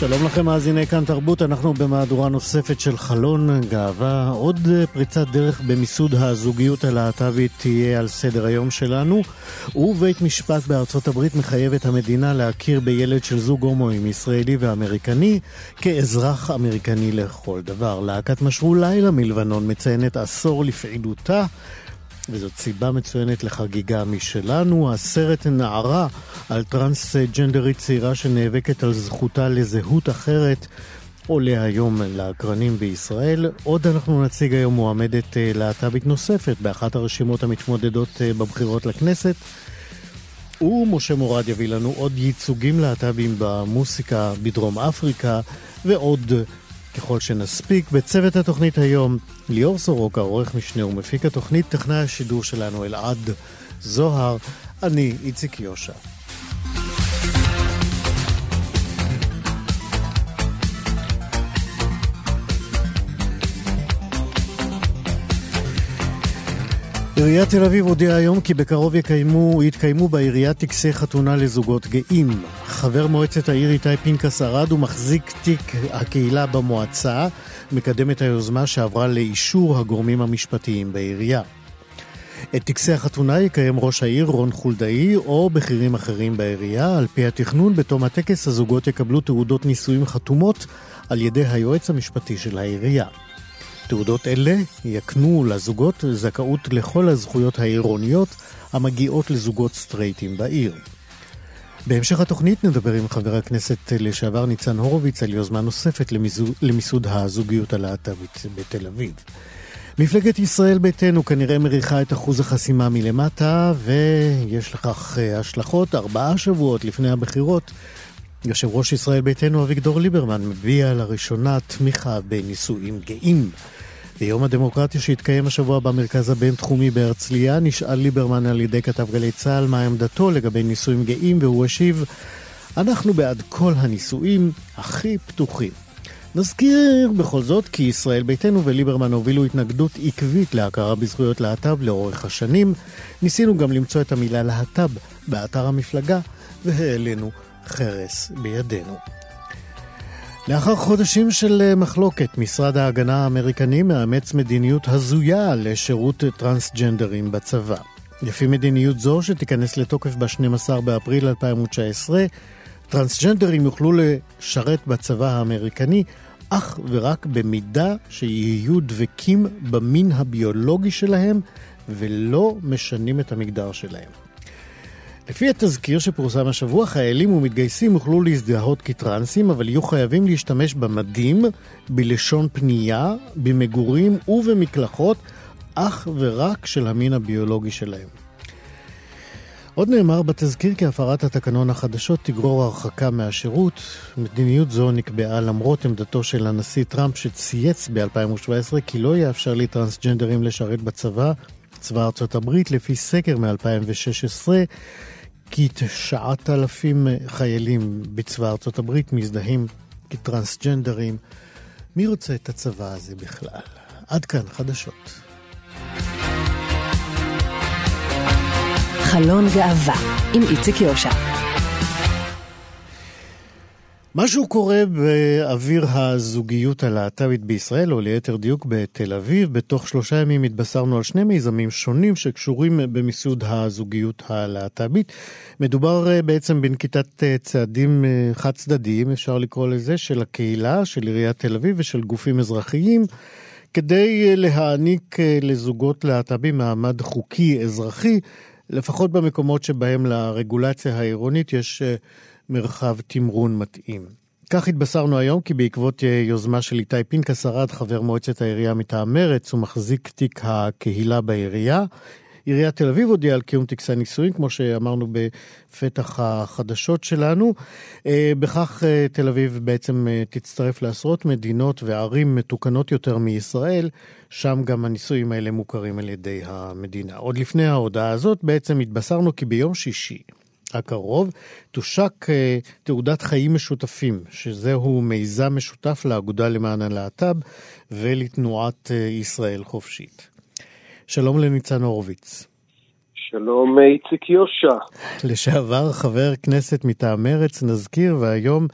שלום לכם מאזיני כאן תרבות, אנחנו במהדורה נוספת של חלון גאווה. עוד פריצת דרך במיסוד הזוגיות הלהט"בית תהיה על סדר היום שלנו, ובית משפט בארצות הברית מחייב את המדינה להכיר בילד של זוג הומואים ישראלי ואמריקני כאזרח אמריקני לכל דבר. להקת משרו לילה מלבנון מציינת עשור לפעילותה. וזאת סיבה מצוינת לחגיגה משלנו. הסרט נערה על טרנסג'נדרית צעירה שנאבקת על זכותה לזהות אחרת עולה היום לאקרנים בישראל. עוד אנחנו נציג היום מועמדת אה, להט"בית נוספת באחת הרשימות המתמודדות אה, בבחירות לכנסת. ומשה מורד יביא לנו עוד ייצוגים להט"בים במוסיקה בדרום אפריקה ועוד ככל שנספיק. בצוות התוכנית היום, ליאור סורוקה, עורך משנה ומפיק התוכנית, טכנאי השידור שלנו אלעד זוהר, אני איציק יושע. עיריית תל אביב הודיעה היום כי בקרוב יקיימו, יתקיימו בעירייה טקסי חתונה לזוגות גאים. חבר מועצת העיר איתי פנקס ארד ומחזיק תיק הקהילה במועצה, מקדם את היוזמה שעברה לאישור הגורמים המשפטיים בעירייה. את טקסי החתונה יקיים ראש העיר רון חולדאי או בכירים אחרים בעירייה. על פי התכנון, בתום הטקס הזוגות יקבלו תעודות נישואים חתומות על ידי היועץ המשפטי של העירייה. תעודות אלה יקנו לזוגות זכאות לכל הזכויות העירוניות המגיעות לזוגות סטרייטים בעיר. בהמשך התוכנית נדבר עם חבר הכנסת לשעבר ניצן הורוביץ על יוזמה נוספת למיסוד הזוגיות הלהט"בית בתל אביב. מפלגת ישראל ביתנו כנראה מריחה את אחוז החסימה מלמטה, ויש לכך השלכות ארבעה שבועות לפני הבחירות. יושב ראש ישראל ביתנו אביגדור ליברמן מביע לראשונה תמיכה בנישואים גאים. ביום הדמוקרטיה שהתקיים השבוע במרכז הבינתחומי בהרצליה, נשאל ליברמן על ידי כתב גלי צה"ל מה עמדתו לגבי נישואים גאים, והוא השיב, אנחנו בעד כל הנישואים הכי פתוחים. נזכיר בכל זאת כי ישראל ביתנו וליברמן הובילו התנגדות עקבית להכרה בזכויות להט"ב לאורך השנים. ניסינו גם למצוא את המילה להט"ב באתר המפלגה, והעלינו חרס בידינו. לאחר חודשים של אה, מחלוקת, משרד ההגנה האמריקני מאמץ מדיניות הזויה לשירות טרנסג'נדרים בצבא. לפי מדיניות זו, שתיכנס לתוקף ב-12 באפריל 2019, טרנסג'נדרים יוכלו לשרת בצבא האמריקני אך ורק במידה שיהיו דבקים במין הביולוגי שלהם ולא משנים את המגדר שלהם. לפי התזכיר שפורסם השבוע, חיילים ומתגייסים יוכלו להזדהות כטרנסים, אבל יהיו חייבים להשתמש במדים, בלשון פנייה, במגורים ובמקלחות, אך ורק של המין הביולוגי שלהם. עוד נאמר בתזכיר כי הפרת התקנון החדשות תגרור הרחקה מהשירות. מדיניות זו נקבעה למרות עמדתו של הנשיא טראמפ שצייץ ב-2017 כי לא יאפשר לטרנסג'נדרים לשרת בצבא, צבא ארצות הברית, לפי סקר מ-2016. כ-9,000 חיילים בצבא ארצות הברית מזדהים כטרנסג'נדרים. מי רוצה את הצבא הזה בכלל? עד כאן חדשות. חלון גאווה עם איציק יושע. משהו קורה באוויר הזוגיות הלהט"בית בישראל, או ליתר דיוק בתל אביב. בתוך שלושה ימים התבשרנו על שני מיזמים שונים שקשורים במיסוד הזוגיות הלהט"בית. מדובר אה, בעצם בנקיטת אה, צעדים אה, חד צדדיים, אפשר לקרוא לזה, של הקהילה, של עיריית תל אביב ושל גופים אזרחיים. כדי להעניק לזוגות להט"בים מעמד חוקי אזרחי, לפחות במקומות שבהם לרגולציה העירונית יש מרחב תמרון מתאים. כך התבשרנו היום כי בעקבות אה, יוזמה של איתי פנקס ארד, חבר מועצת העירייה מטעם מרץ, הוא מחזיק תיק הקהילה בעירייה. עיריית תל אביב הודיעה על קיום טקסי נישואין, כמו שאמרנו בפתח החדשות שלנו. אה, בכך אה, תל אביב בעצם תצטרף לעשרות מדינות וערים מתוקנות יותר מישראל, שם גם הנישואים האלה מוכרים על ידי המדינה. עוד לפני ההודעה הזאת בעצם התבשרנו כי ביום שישי הקרוב תושק תעודת חיים משותפים, שזהו מיזם משותף לאגודה למען הלהט"ב ולתנועת ישראל חופשית. שלום לניצן הורוביץ. שלום איציק יושע. לשעבר חבר כנסת מטעם מרץ, נזכיר, והיום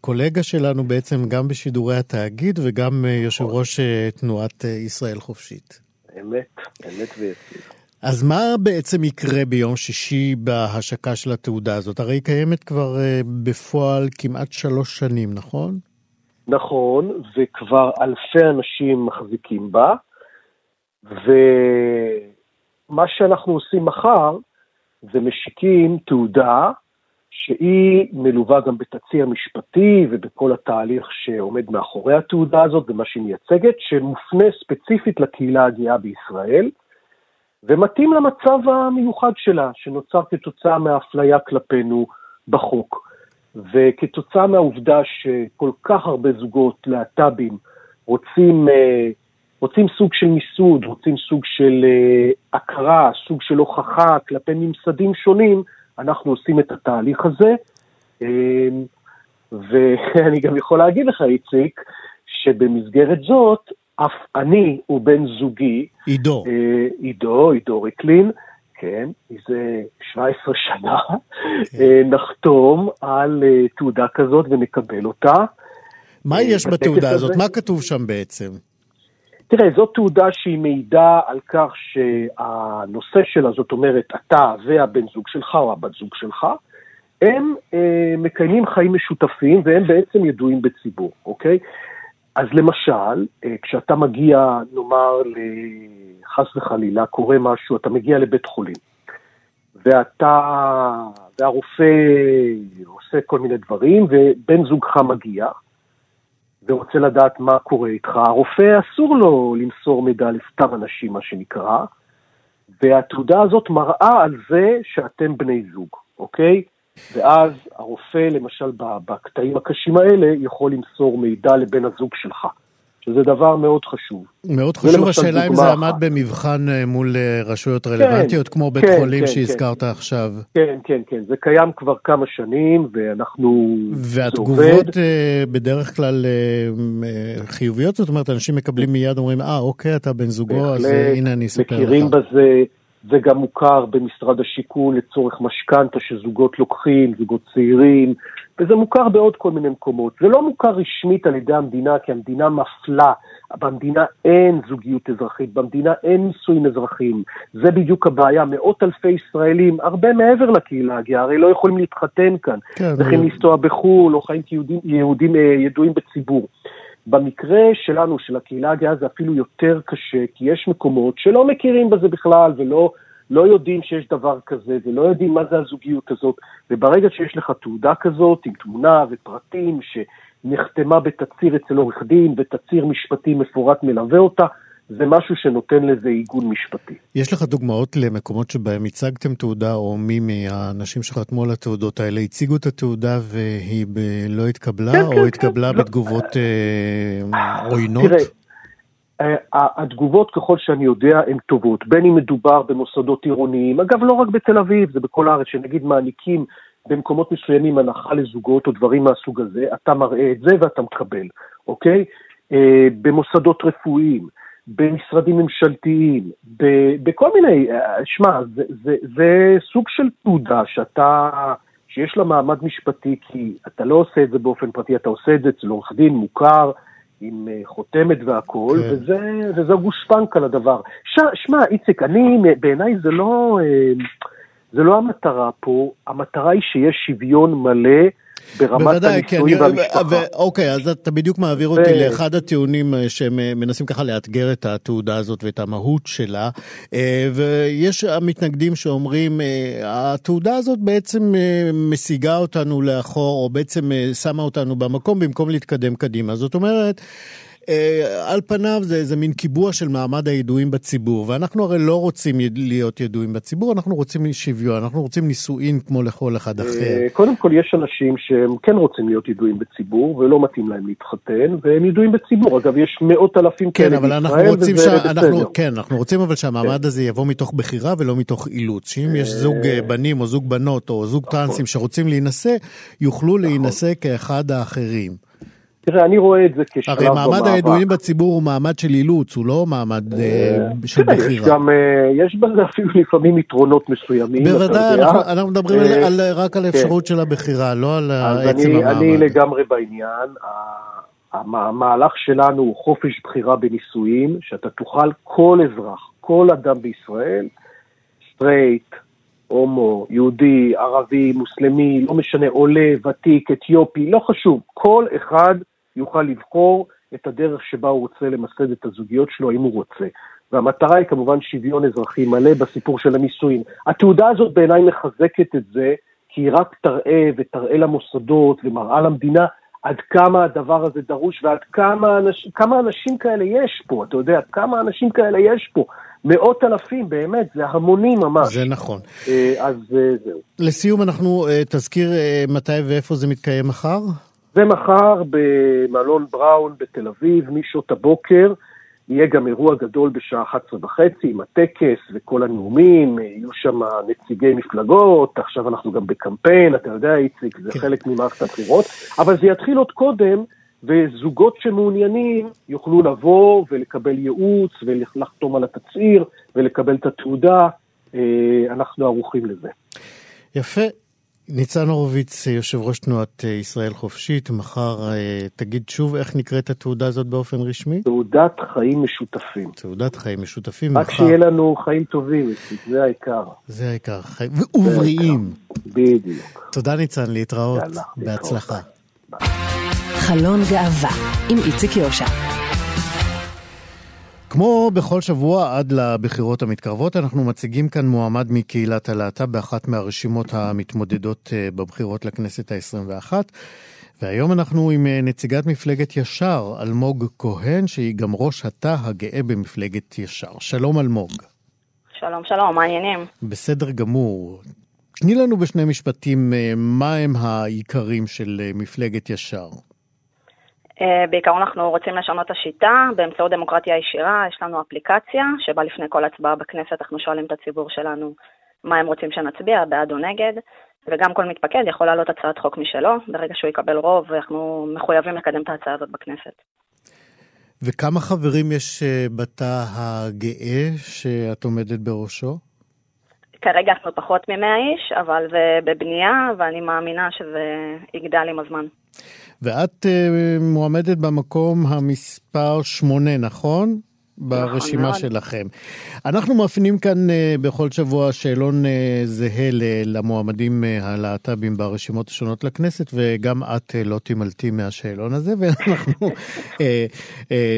קולגה שלנו בעצם גם בשידורי התאגיד וגם אה, יושב ראש אה, תנועת אה, ישראל חופשית. אמת, אמת ויציב. אז מה בעצם יקרה ביום שישי בהשקה של התעודה הזאת? הרי היא קיימת כבר בפועל כמעט שלוש שנים, נכון? נכון, וכבר אלפי אנשים מחזיקים בה. ומה שאנחנו עושים מחר זה משיקים תעודה שהיא מלווה גם בתצהיר משפטי ובכל התהליך שעומד מאחורי התעודה הזאת ומה שהיא מייצגת, שמופנה ספציפית לקהילה הגאה בישראל, ומתאים למצב המיוחד שלה, שנוצר כתוצאה מהאפליה כלפינו בחוק. וכתוצאה מהעובדה שכל כך הרבה זוגות להט"בים רוצים אה, רוצים סוג של מיסוד, רוצים סוג של uh, הכרה, סוג של הוכחה כלפי ממסדים שונים, אנחנו עושים את התהליך הזה. Uh, ואני גם יכול להגיד לך, איציק, שבמסגרת זאת, אף אני ובן זוגי, עידו, uh, עידו, עידו ריקלין, כן, מזה 17 שנה, כן. uh, נחתום על uh, תעודה כזאת ונקבל אותה. מה יש בתעודה הזאת? מה כתוב שם בעצם? תראה, זאת תעודה שהיא מעידה על כך שהנושא שלה, זאת אומרת, אתה והבן זוג שלך או הבת זוג שלך, הם אה, מקיימים חיים משותפים והם בעצם ידועים בציבור, אוקיי? אז למשל, אה, כשאתה מגיע, נאמר, חס וחלילה, קורה משהו, אתה מגיע לבית חולים, ואתה, והרופא עושה כל מיני דברים, ובן זוגך מגיע, ורוצה לדעת מה קורה איתך, הרופא אסור לו למסור מידע לסתם אנשים, מה שנקרא, והתעודה הזאת מראה על זה שאתם בני זוג, אוקיי? ואז הרופא, למשל, בקטעים הקשים האלה, יכול למסור מידע לבן הזוג שלך. שזה דבר מאוד חשוב. מאוד חשוב, השאלה אם זה עמד במבחן אה, מול אה, רשויות כן, רלוונטיות, כן, כמו בית כן, חולים כן, שהזכרת כן. עכשיו. כן, כן, כן, זה קיים כבר כמה שנים, ואנחנו... והתגובות אה, בדרך כלל חיוביות, זאת אומרת, אנשים מקבלים מיד, אומרים, אה, אוקיי, אתה בן זוגו, אז הנה אני אספר לך. מכירים בזה, זה גם מוכר במשרד השיכון לצורך משכנתה שזוגות לוקחים, זוגות צעירים, וזה מוכר בעוד כל מיני מקומות. זה לא מוכר רשמית על ידי המדינה, כי המדינה מפלה. במדינה אין זוגיות אזרחית, במדינה אין נישואים אזרחיים. זה בדיוק הבעיה. מאות אלפי ישראלים, הרבה מעבר לקהילה הגאה, הרי לא יכולים להתחתן כאן. כן, צריכים לנסוע בחו"ל, או חיים כיהודים יהודים, אה, ידועים בציבור. במקרה שלנו, של הקהילה הגאה, זה אפילו יותר קשה, כי יש מקומות שלא מכירים בזה בכלל ולא לא יודעים שיש דבר כזה ולא יודעים מה זה הזוגיות הזאת, וברגע שיש לך תעודה כזאת עם תמונה ופרטים שנחתמה בתצהיר אצל עורך דין ותצהיר משפטי מפורט מלווה אותה, זה משהו שנותן לזה עיגון משפטי. יש לך דוגמאות למקומות שבהם הצגתם תעודה, או מי מהאנשים שחתמו על התעודות האלה הציגו את התעודה והיא ב... לא התקבלה, כן, או כן, התקבלה כן. בתגובות אה, עוינות? תראה, התגובות, ככל שאני יודע, הן טובות, בין אם מדובר במוסדות עירוניים, אגב, לא רק בתל אביב, זה בכל הארץ, שנגיד מעניקים במקומות מסוימים הנחה לזוגות או דברים מהסוג הזה, אתה מראה את זה ואתה מקבל, אוקיי? אה, במוסדות רפואיים, במשרדים ממשלתיים, בכל מיני, אה, שמע, זה, זה, זה סוג של תעודה שאתה, שיש לה מעמד משפטי, כי אתה לא עושה את זה באופן פרטי, אתה עושה את זה אצל עורך דין מוכר, עם אה, חותמת והכול, כן. וזה, וזה גושפנקה לדבר. שמע, איציק, אני, בעיניי זה לא, אה, זה לא המטרה פה, המטרה היא שיש שוויון מלא. ברמת הנישואים כן, והמשפחה. אוקיי, אז אתה בדיוק מעביר אותי ו... לאחד הטיעונים אה, שהם אה, ככה לאתגר את התעודה הזאת ואת המהות שלה, אה, ויש המתנגדים שאומרים, התעודה הזאת בעצם משיגה אותנו לאחור, או בעצם שמה אותנו במקום במקום להתקדם קדימה. זאת אומרת, על פניו זה, זה מין קיבוע של מעמד הידועים בציבור, ואנחנו הרי לא רוצים להיות ידועים בציבור, אנחנו רוצים שוויון, אנחנו רוצים נישואין כמו לכל אחד אחר. אה, קודם כל, יש אנשים שהם כן רוצים להיות ידועים בציבור, ולא מתאים להם להתחתן, והם ידועים בציבור. אגב, יש מאות אלפים כן, כאלה בישראל, וזה בסדר. כן, אנחנו רוצים אבל שהמעמד כן. הזה יבוא מתוך בחירה ולא מתוך אילוץ. שאם יש זוג אה, בנים או זוג בנות או זוג נכון. טרנסים שרוצים להינשא, יוכלו נכון. להינשא כאחד האחרים. תראה, אני רואה את זה כשלב במאבק. הרי מעמד הידועים בציבור הוא מעמד של אילוץ, הוא לא מעמד אה, אה, של בחירה. יש גם, יש בזה אפילו לפעמים יתרונות מסוימים, בוודאי, אנחנו מדברים רק על האפשרות של הבחירה, לא על עצם המעמד. אני לגמרי בעניין. המהלך שלנו הוא חופש בחירה בנישואים, שאתה תוכל, כל אזרח, כל אדם בישראל, סטרייט, הומו, יהודי, ערבי, מוסלמי, לא משנה, עולה, ותיק, אתיופי, לא חשוב, כל אחד יוכל לבחור את הדרך שבה הוא רוצה למסד את הזוגיות שלו, אם הוא רוצה. והמטרה היא כמובן שוויון אזרחי מלא בסיפור של הנישואין. התעודה הזאת בעיניי מחזקת את זה, כי היא רק תראה ותראה למוסדות ומראה למדינה עד כמה הדבר הזה דרוש ועד כמה, אנש, כמה אנשים כאלה יש פה, אתה יודע, כמה אנשים כאלה יש פה. מאות אלפים, באמת, זה המונים ממש. זה נכון. אה, אז אה, זהו. לסיום, אנחנו, אה, תזכיר מתי ואיפה זה מתקיים מחר? זה מחר במלון בראון בתל אביב, משעות הבוקר. יהיה גם אירוע גדול בשעה 11 וחצי עם הטקס וכל הנאומים, יהיו שם נציגי מפלגות, עכשיו אנחנו גם בקמפיין, אתה יודע, איציק, זה כן. חלק ממערכת הבחירות, אבל זה יתחיל עוד קודם, וזוגות שמעוניינים יוכלו לבוא ולקבל ייעוץ ולחתום על התצהיר ולקבל את התעודה, אה, אנחנו ערוכים לזה. יפה. ניצן הורוביץ, יושב ראש תנועת אה, ישראל חופשית, מחר אה, תגיד שוב איך נקראת התעודה הזאת באופן רשמי? תעודת חיים משותפים. תעודת חיים משותפים. רק מחר... שיהיה לנו חיים טובים, זה העיקר. זה העיקר, חיים... ובריאים. בדיוק. תודה ניצן, להתראות. יאללה, בהצלחה. חלון גאווה עם איציק יושע. כמו בכל שבוע עד לבחירות המתקרבות, אנחנו מציגים כאן מועמד מקהילת הלהט"ב באחת מהרשימות המתמודדות אה, בבחירות לכנסת ה-21. והיום אנחנו עם אה, נציגת מפלגת ישר, אלמוג כהן, שהיא גם ראש התא הגאה במפלגת ישר. שלום אלמוג. שלום, שלום, מה העניינים? בסדר גמור. תני לנו בשני משפטים אה, מה הם העיקרים של מפלגת ישר. אה, בעיקרון אנחנו רוצים לשנות את השיטה באמצעות דמוקרטיה ישירה, יש לנו אפליקציה שבה לפני כל הצבעה בכנסת אנחנו שואלים את הציבור שלנו מה הם רוצים שנצביע, בעד או נגד, וגם כל מתפקד יכול להעלות הצעת חוק משלו, ברגע שהוא יקבל רוב ואנחנו מחויבים לקדם את ההצעה הזאת בכנסת. וכמה חברים יש אה, בתא הגאה שאת עומדת בראשו? כרגע אנחנו פחות מ-100 איש, אבל זה בבנייה, ואני מאמינה שזה יגדל עם הזמן. ואת uh, מועמדת במקום המספר שמונה, נכון? ברשימה נכון שלכם. אנחנו מפנים כאן uh, בכל שבוע שאלון uh, זהה למועמדים הלהט"בים ברשימות השונות לכנסת, וגם את לא תימלטי מהשאלון הזה, ואנחנו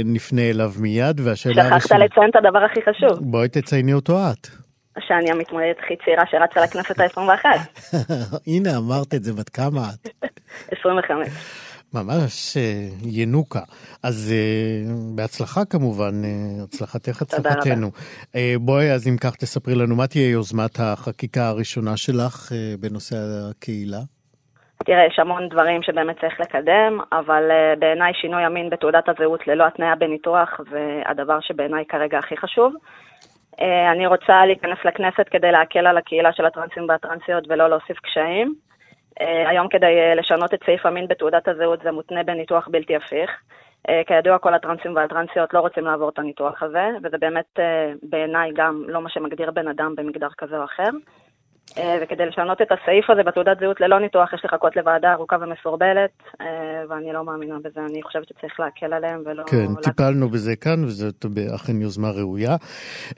נפנה אליו מיד. והשאלה שכחת הראשונה... לציין את הדבר הכי חשוב. בואי תצייני אותו את. שאני המתמודדת הכי צעירה שרצה לכנסת ה-21. הנה, אמרת את זה, בת כמה את? 25. ממש אה, ינוקה. אז אה, בהצלחה כמובן, אה, הצלחתך הצלחתנו. בואי, אז אם כך תספרי לנו, מה תהיה יוזמת החקיקה הראשונה שלך בנושא הקהילה? תראה, יש המון דברים שבאמת צריך לקדם, אבל בעיניי שינוי המין בתעודת הזהות ללא התניה בניתוח זה הדבר שבעיניי כרגע הכי חשוב. אני רוצה להיכנס לכנסת כדי להקל על הקהילה של הטרנסים והטרנסיות ולא להוסיף קשיים. אה, היום כדי אה, לשנות את סעיף המין בתעודת הזהות זה מותנה בניתוח בלתי הפיך. אה, כידוע, כל הטרנסים והטרנסיות לא רוצים לעבור את הניתוח הזה, וזה באמת בעיניי גם לא מה שמגדיר בן אדם במגדר כזה או אחר. אה, וכדי לשנות את הסעיף הזה בתעודת זהות ללא ניתוח, יש לחכות לוועדה ארוכה ומסורבלת, אה, ואני לא מאמינה בזה, אני חושבת שצריך להקל עליהם ולא... כן, להקל. טיפלנו בזה כאן, וזאת אכן יוזמה ראויה.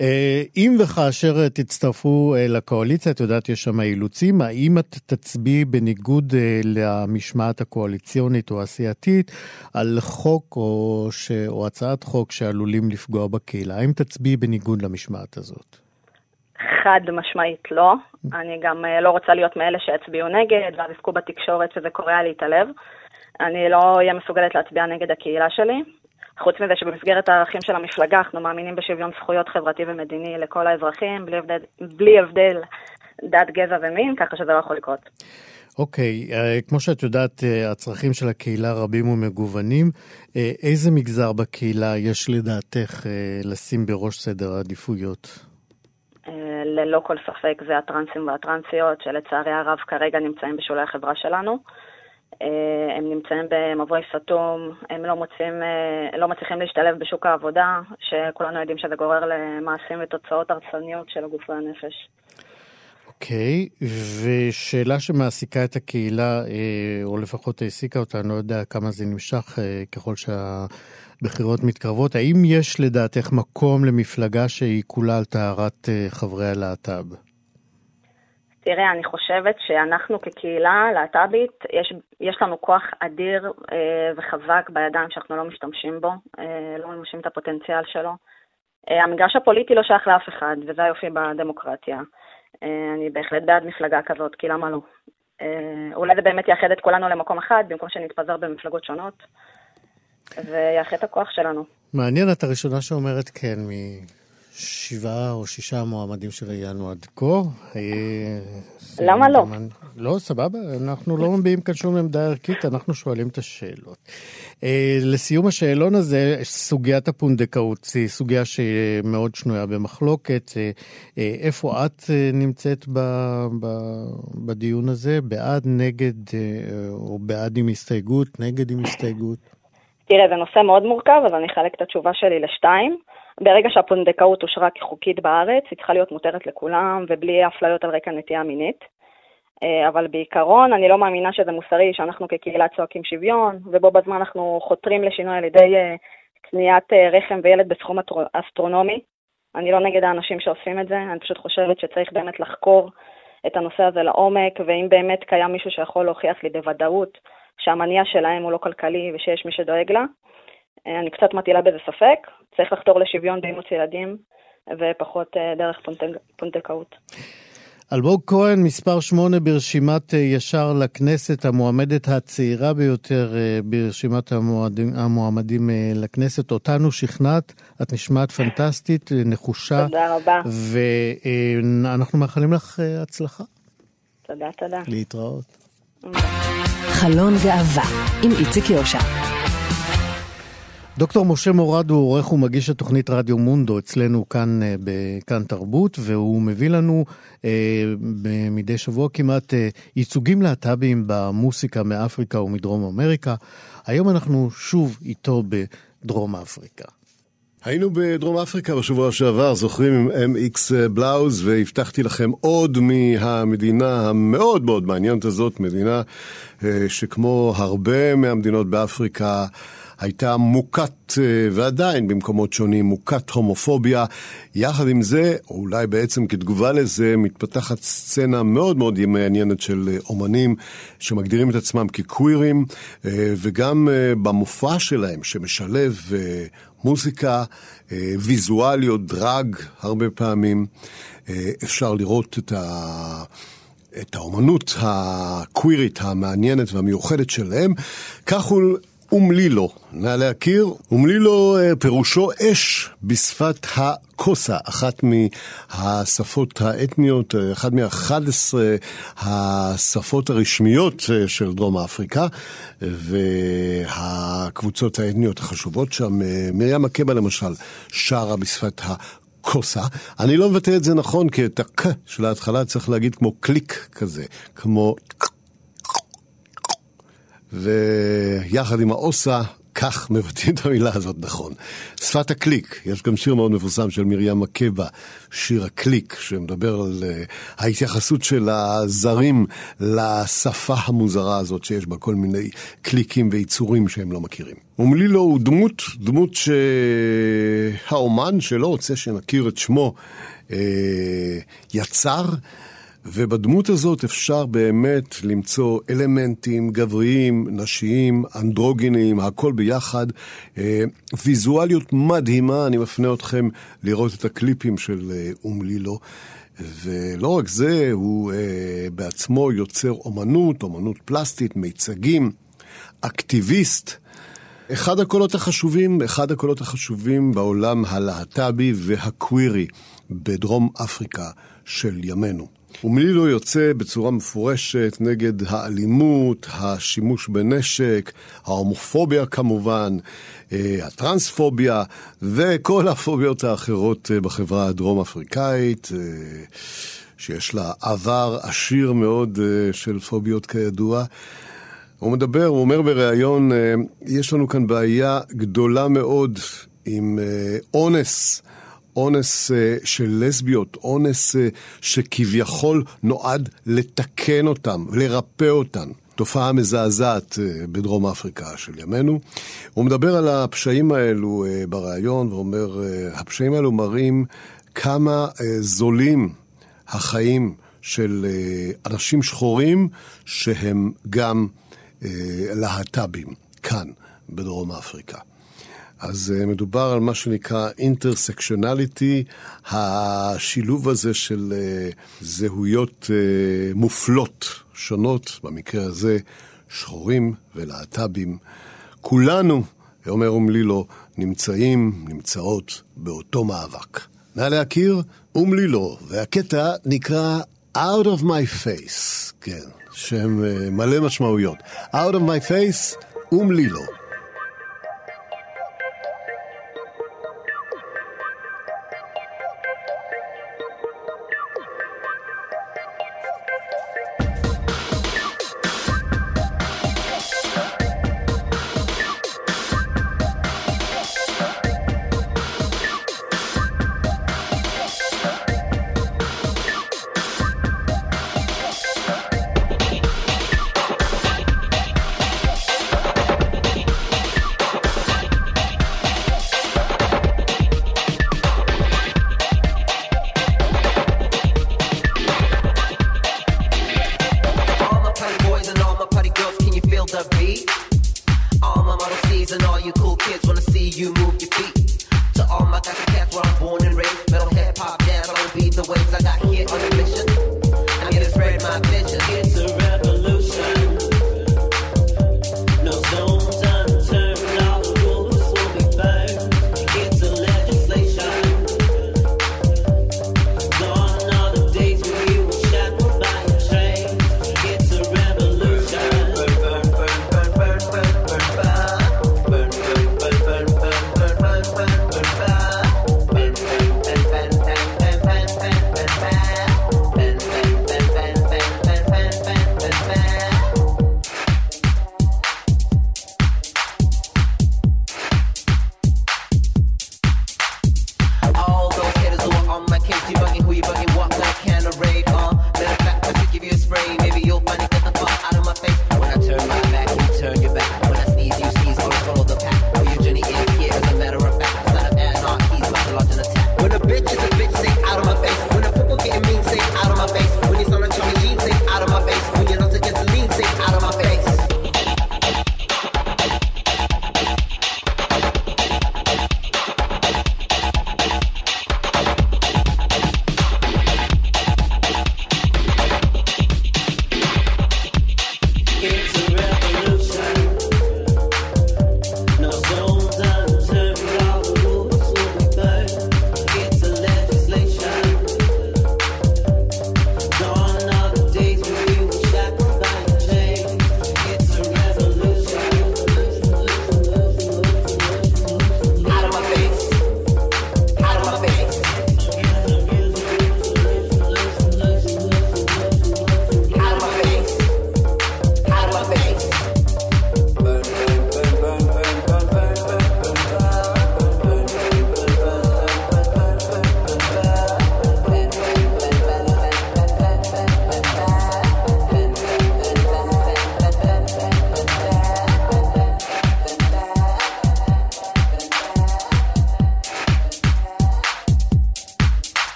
אה, אם וכאשר תצטרפו לקואליציה, את יודעת, יש שם אילוצים, האם את תצביעי בניגוד למשמעת הקואליציונית או הסיעתית על חוק או, ש... או הצעת חוק שעלולים לפגוע בקהילה? האם תצביעי בניגוד למשמעת הזאת? חד משמעית לא. אני גם אה, לא רוצה להיות מאלה שיצביעו נגד, ואז יזכו בתקשורת שזה קורע לי את הלב. אני לא אהיה מסוגלת להצביע נגד הקהילה שלי. חוץ מזה שבמסגרת הערכים של המפלגה אנחנו מאמינים בשוויון זכויות חברתי ומדיני לכל האזרחים, בלי הבדל, בלי הבדל דת, גזע ומין, ככה שזה לא יכול לקרות. אוקיי, okay, uh, כמו שאת יודעת, uh, הצרכים של הקהילה רבים ומגוונים. איזה מגזר בקהילה יש לדעתך לשים בראש סדר העדיפויות? ללא כל ספק זה הטרנסים והטרנסיות, שלצערי הרב כרגע נמצאים בשולי החברה שלנו. Uh, הם נמצאים במבוי סתום, הם לא, מוצאים, uh, לא מצליחים להשתלב בשוק העבודה, שכולנו יודעים שזה גורר למעשים ותוצאות הרסניות של הגוף והנפש. אוקיי, okay, ושאלה שמעסיקה את הקהילה, אה, או לפחות העסיקה אותה, אני לא יודע כמה זה נמשך אה, ככל שהבחירות מתקרבות, האם יש לדעתך מקום למפלגה שהיא כולה על טהרת אה, חברי הלהט"ב? תראה, אני חושבת שאנחנו כקהילה להט"בית, יש, יש לנו כוח אדיר אה, וחזק בידיים שאנחנו לא משתמשים בו, אה, לא מממשים את הפוטנציאל שלו. אה, המגרש הפוליטי לא שייך לאף אחד, וזה היופי בדמוקרטיה. אה, אני בהחלט בעד מפלגה כזאת, כי למה לא? אה, אולי זה באמת יאחד את כולנו למקום אחד, במקום שנתפזר במפלגות שונות, ויאחד את הכוח שלנו. מעניין, את הראשונה שאומרת כן, שבעה או שישה מועמדים שראיינו עד כה. אה, למה לא? לא, סבבה, אנחנו לא מביעים כאן שום עמדה ערכית, אנחנו שואלים את השאלות. אה, לסיום השאלון הזה, סוגיית הפונדקאות, היא סוגיה שמאוד שנויה במחלוקת. אה, איפה את נמצאת בדיון הזה? בעד, נגד, או בעד עם הסתייגות, נגד עם הסתייגות? תראה, זה נושא מאוד מורכב, אז אני אחלק את התשובה שלי לשתיים. ברגע שהפונדקאות אושרה כחוקית בארץ, היא צריכה להיות מותרת לכולם ובלי אפליות על רקע נטייה מינית. אה, אבל בעיקרון אני לא מאמינה שזה מוסרי שאנחנו כקהילה צועקים שוויון, ובו בזמן אנחנו חותרים לשינוי על ידי אה, קניית אה, רחם וילד בסכום אסטרונומי. אני לא נגד האנשים שעושים את זה, אני פשוט חושבת שצריך באמת לחקור את הנושא הזה לעומק, ואם באמת קיים מישהו שיכול להוכיח לי בוודאות שהמניע שלהם הוא לא כלכלי ושיש מי שדואג לה, אני קצת מטילה בזה ספק, צריך לחתור לשוויון באימוץ ילדים ופחות אה, דרך פונדקאות. אלמוג כהן, מספר שמונה ברשימת אה, ישר לכנסת, המועמדת הצעירה ביותר אה, ברשימת המועדים, המועמדים לכנסת. אותנו שכנעת, את נשמעת פנטסטית, נחושה. תודה רבה. ואנחנו מאחלים לך הצלחה. תודה, תודה. להתראות. חלון גאווה עם איציק יושע. דוקטור משה מורד הוא עורך ומגיש התוכנית רדיו מונדו אצלנו כאן אה, בכאן תרבות, והוא מביא לנו אה, מדי שבוע כמעט אה, ייצוגים להט"בים במוסיקה מאפריקה ומדרום אמריקה. היום אנחנו שוב איתו בדרום אפריקה. היינו בדרום אפריקה בשבוע שעבר, זוכרים עם MX בלאוז, והבטחתי לכם עוד מהמדינה המאוד מאוד מעניינת הזאת, מדינה אה, שכמו הרבה מהמדינות באפריקה, הייתה מוכת, אה, ועדיין במקומות שונים, מוכת הומופוביה. יחד עם זה, או אולי בעצם כתגובה לזה, מתפתחת סצנה מאוד מאוד מעניינת של אה, אומנים שמגדירים את עצמם כקווירים, אה, וגם במופע שלהם, שמשלב מוזיקה, ויזואליות, דרג הרבה פעמים, אפשר לראות את ה... את האומנות הקווירית המעניינת והמיוחדת שלהם. כך הוא אומלילו, נא להכיר, אומלילו אה, פירושו אש בשפת הקוסה, אחת מהשפות האתניות, אה, אחת מאחד עשרה השפות הרשמיות אה, של דרום אפריקה, והקבוצות האתניות החשובות שם, מרים מקבה למשל, שרה בשפת ה... קוסה. אני לא מבטא את זה נכון, כי את הק של ההתחלה צריך להגיד כמו קליק כזה, כמו ויחד עם האוסה, כך מבטאים את המילה הזאת נכון. שפת הקליק, יש גם שיר מאוד מפורסם של מרים מקבה, שיר הקליק, שמדבר על uh, ההתייחסות של הזרים לשפה המוזרה הזאת שיש בה כל מיני קליקים ויצורים שהם לא מכירים. אומלילו הוא דמות, דמות שהאומן שלא רוצה שנכיר את שמו uh, יצר. ובדמות הזאת אפשר באמת למצוא אלמנטים גבריים, נשיים, אנדרוגיניים, הכל ביחד. אה, ויזואליות מדהימה, אני מפנה אתכם לראות את הקליפים של אה, אומלילו. ולא רק זה, הוא אה, בעצמו יוצר אומנות, אומנות פלסטית, מיצגים, אקטיביסט. אחד הקולות החשובים, אחד הקולות החשובים בעולם הלהט"בי והקווירי בדרום אפריקה של ימינו. ומלילו יוצא בצורה מפורשת נגד האלימות, השימוש בנשק, ההומופוביה כמובן, אה, הטרנספוביה וכל הפוביות האחרות אה, בחברה הדרום אפריקאית. אה, שיש לה עבר עשיר מאוד של פוביות כידוע. הוא מדבר, הוא אומר בריאיון, יש לנו כאן בעיה גדולה מאוד עם אונס אונס אה, של לסביות, אונס אה, שכביכול נועד לתקן אותם, לרפא אותן. תופעה מזעזעת אה, בדרום אפריקה של ימינו. הוא מדבר על הפשעים האלו בריאיון ואומר, הפשעים האלו מראים כמה זולים החיים של אנשים שחורים שהם גם להט"בים כאן בדרום אפריקה. אז uh, מדובר על מה שנקרא אינטרסקשונליטי, השילוב הזה של uh, זהויות uh, מופלות, שונות, במקרה הזה שחורים ולהט"בים. כולנו, אומר אומלילו, נמצאים, נמצאות באותו מאבק. נא להכיר אומלילו, והקטע נקרא Out of my face, כן, שם מלא משמעויות. Out of my face, אומלילו. עם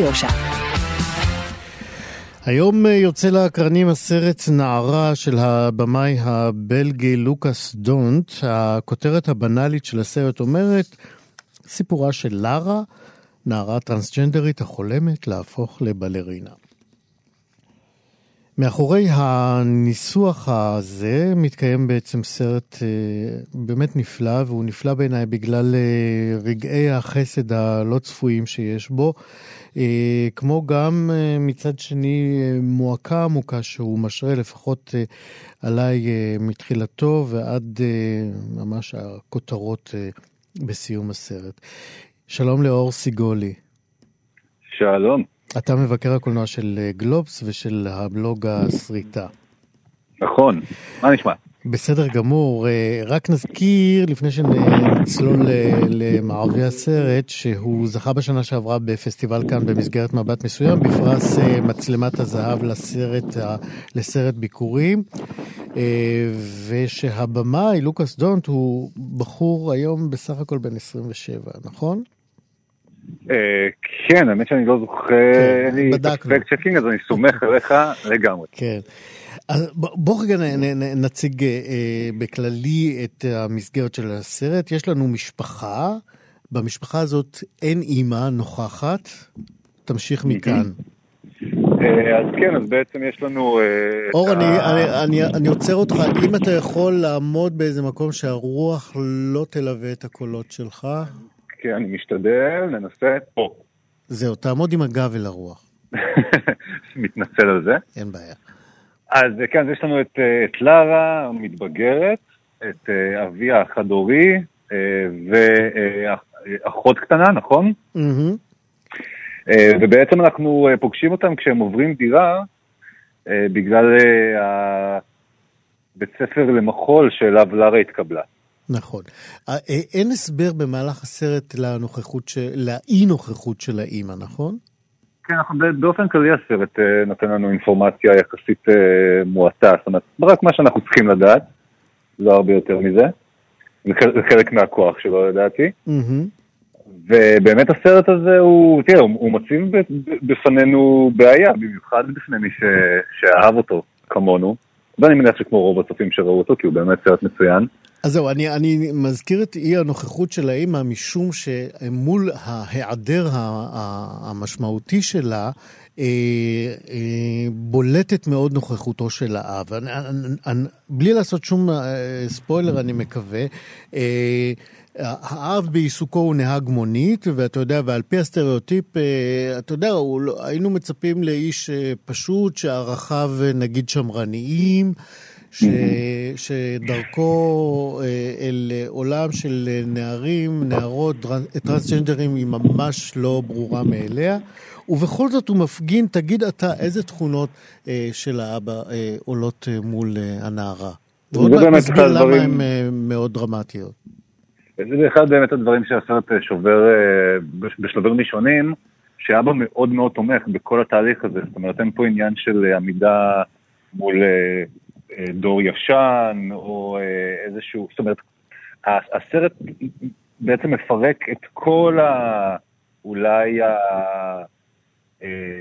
יושע. היום אה, יוצא לאקרנים הסרט נערה של הבמאי הבלגי לוקאס דונט. הכותרת הבנאלית של הסרט אומרת, סיפורה של לארה, נערה טרנסג'נדרית החולמת להפוך לבלרינה. מאחורי הניסוח הזה מתקיים בעצם סרט אה, באמת נפלא, והוא נפלא בעיניי בגלל אה, רגעי החסד הלא צפויים שיש בו, אה, כמו גם מצד שני מועקה עמוקה שהוא משרה לפחות עליי מתחילתו ועד ממש הכותרות בסיום הסרט. שלום לאור סיגולי. שלום. אתה מבקר הקולנוע של אה, גלובס ושל הבלוג הסריטה. נכון, מה נשמע? בסדר גמור, אה, רק נזכיר לפני שנצלול ל- למרבה הסרט שהוא זכה בשנה שעברה בפסטיבל כאן במסגרת מבט מסוים בפרס אה, מצלמת הזהב לסרט, לסרט ביקורים אה, ושהבמאי לוקאס דונט הוא בחור היום בסך הכל בן 27, נכון? אה, כן, האמת שאני לא זוכר, כן, אין לי. fact checking, אז אני סומך עליך לגמרי. כן. אז בוא רגע נציג אה, אה, בכללי את המסגרת של הסרט. יש לנו משפחה, במשפחה הזאת אין אימא נוכחת. תמשיך מכאן. אז כן, אז בעצם יש לנו... אור, ה- אני, אני, אני, אני עוצר אותך. אם אתה יכול לעמוד באיזה מקום שהרוח לא תלווה את הקולות שלך, כן, אני משתדל, ננסה. פה. זהו, תעמוד עם הגב אל הרוח. מתנצל על זה. אין בעיה. אז כן, אז יש לנו את, אה, את לארה המתבגרת, את אה, אביה החד-הורי, אה, ואחות קטנה, נכון? אה, ובעצם אנחנו פוגשים אותם כשהם עוברים דירה, בגלל הבית ספר למחול שאליו לארה התקבלה. נכון. אה, אה, אין הסבר במהלך הסרט לנוכחות, של- לאי נוכחות של האימא, נכון? כן, אנחנו באופן כללי הסרט אה, נותן לנו אינפורמציה יחסית מועטה, זאת אומרת, רק מה שאנחנו צריכים לדעת, לא הרבה יותר מזה. זה חלק- מהכוח שלו לדעתי. ובאמת הסרט הזה הוא, תראה, הוא, מציב בפנינו בעיה, במיוחד בפני מי ש, שאהב אותו כמונו, ואני מניח שכמו רוב הצופים שראו אותו, כי הוא באמת סרט מצוין. אז זהו, אני, אני מזכיר את אי הנוכחות של האימא משום שמול ההיעדר המשמעותי שלה, אה, אה, בולטת מאוד נוכחותו של האב. אני, אני, בלי לעשות שום אה, ספוילר, אני מקווה. אה, האב בעיסוקו הוא נהג מונית, ואתה יודע, ועל פי הסטריאוטיפ, אה, אתה יודע, לא, היינו מצפים לאיש אה, פשוט, שערכיו אה, נגיד שמרניים, ש, שדרכו אה, אל עולם של נערים, נערות, טרנ- טרנסג'נדרים היא ממש לא ברורה מאליה. ובכל זאת הוא מפגין, תגיד אתה, איזה תכונות אה, של האבא אה, עולות אה, מול אה, הנערה. ועוד מעט נסביר למה הדברים- הן אה, מאוד דרמטיות. זה אחד באמת הדברים שהסרט אה, שובר אה, בש- בשלבים ראשונים, שאבא מאוד מאוד תומך בכל התהליך הזה, זאת אומרת אין פה עניין של אה, עמידה מול אה, דור ישן, או אה, איזשהו, זאת אומרת, הסרט בעצם מפרק את כל ה... אולי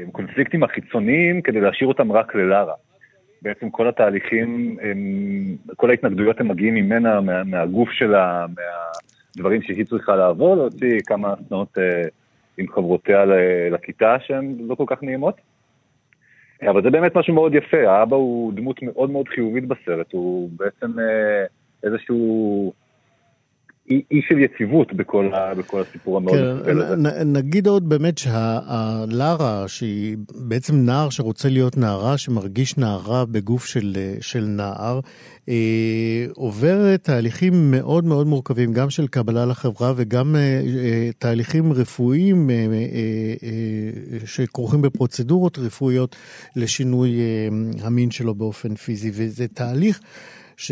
הקונפליקטים החיצוניים כדי להשאיר אותם רק ללארה. בעצם כל התהליכים, הם, כל ההתנגדויות הם מגיעים ממנה, מה, מהגוף שלה, מהדברים שהיא צריכה לעבור, להוציא כמה סנות אה, עם חברותיה לכיתה שהן לא כל כך נעימות. אבל זה באמת משהו מאוד יפה, האבא הוא דמות מאוד מאוד חיובית בסרט, הוא בעצם אה, איזשהו אי, של יציבות בכל, ה, בכל הסיפור המאוד כן, מטפל הזה. נ- נגיד עוד באמת שהלארה, שהיא בעצם נער שרוצה להיות נערה, שמרגיש נערה בגוף של, של נער, אה, עוברת תהליכים מאוד מאוד מורכבים, גם של קבלה לחברה וגם אה, אה, תהליכים רפואיים אה, אה, אה, שכרוכים בפרוצדורות רפואיות לשינוי אה, המין שלו באופן פיזי, וזה תהליך ש...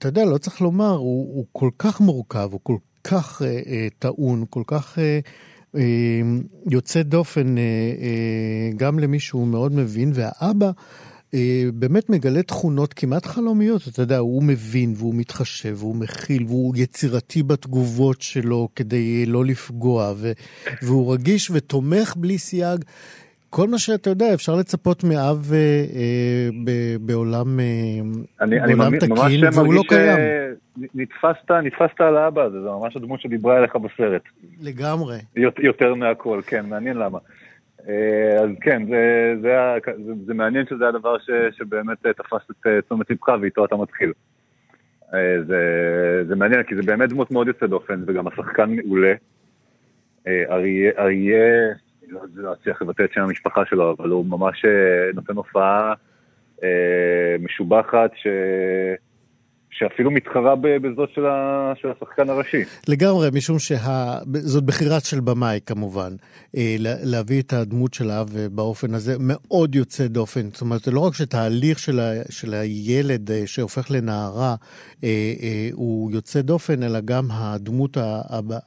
אתה יודע, לא צריך לומר, הוא, הוא כל כך מורכב, הוא כל כך אה, אה, טעון, כל כך אה, אה, יוצא דופן אה, אה, גם למי שהוא מאוד מבין, והאבא אה, באמת מגלה תכונות כמעט חלומיות, אתה יודע, הוא מבין והוא מתחשב והוא מכיל והוא יצירתי בתגובות שלו כדי לא לפגוע, והוא רגיש ותומך בלי סייג. כל מה שאתה יודע, אפשר לצפות מאב אה, אה, ב, בעולם, אה, אני, אני בעולם ממש תקין, והוא לא קיים. שנתפסת נתפסת על האבא הזה, זה ממש הדמות שדיברה אליך בסרט. לגמרי. יותר- יותר מהכל, כן, מעניין למה. אה, אז כן, זה, זה, זה, זה מעניין שזה הדבר ש, שבאמת אה, תפס את אה, תשומת לבך ואיתו אתה מתחיל. זה, זה מעניין, כי זה באמת דמות מאוד יוצא דופן, וגם השחקן מעולה. אריה, אריה, אני לא אצליח לבטא את שם המשפחה שלו, אבל הוא ממש אה, נותן הופעה אה, משובחת, ש... שאפילו מתחרה בזאת של, השחקן הראשי. לגמרי, משום שזאת בחירה של במאי כמובן, אה, לה- להביא את הדמות של האב אה, באופן הזה מאוד יוצא דופן. זאת אומרת, זה לא רק שתהליך של, ה, של הילד אה, שהופך לנערה הוא יוצא דופן, אלא גם הדמות ה-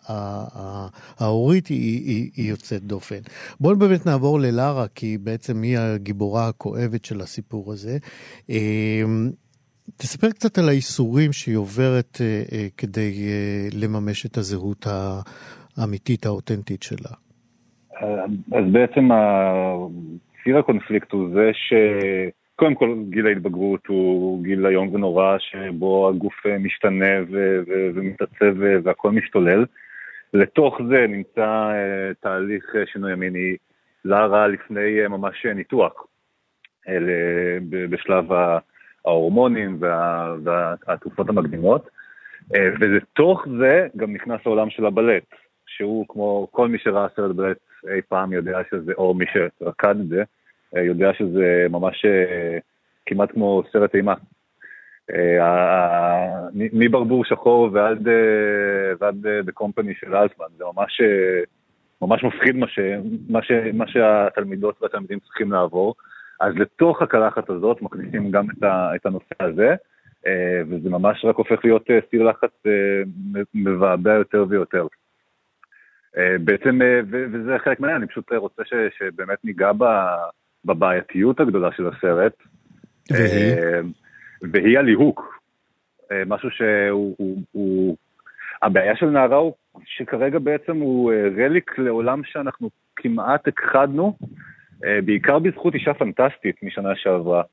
ה- ההורית היא, היא, היא יוצאת דופן. בואו באמת נעבור ללארה, כי בעצם היא הגיבורה הכואבת של הסיפור הזה. אה, תספר קצת על האיסורים שהיא עוברת אה, אה, כדי אה, לממש את הזהות האמיתית, האותנטית שלה. אז בעצם ציר הקונפליקט הוא זה שקודם כל גיל ההתבגרות הוא גיל איום ונורא שבו הגוף אה, משתנה ו- ו- ומתעצב ו- והכל משתולל. לתוך זה נמצא אה, תהליך אה, שינוי המיני לארה לפני אה, ממש אה, ניתוח אה, בשלב ה- ההורמונים וה- והתרופות המקדימות. אה, ולתוך זה גם נכנס העולם של הבלט, שהוא כמו כל מי שראה סרט בלט אי פעם יודע שזה, או מי שרקד את זה, אה, יודע שזה ממש אה, כמעט כמו סרט אימה. מברבור שחור ועד, ועד Company של אלטמן, זה ממש, ממש מפחיד מה, ש, מה, ש, מה שהתלמידות והתלמידים צריכים לעבור. אז לתוך הקלחת הזאת מכניסים גם את, ה, את הנושא הזה, אה, וזה ממש רק הופך להיות אה, סיר לחץ אה, מבעבע יותר ויותר. בעצם, וזה חלק מהעניין, אני פשוט רוצה ש, שבאמת ניגע ב- בבעייתיות הגדולה של הסרט. והיא? והיא הליהוק. משהו שהוא... הוא, הוא, הבעיה של נערה הוא שכרגע בעצם הוא רליק לעולם שאנחנו כמעט הכחדנו, בעיקר בזכות אישה פנטסטית משנה שעברה.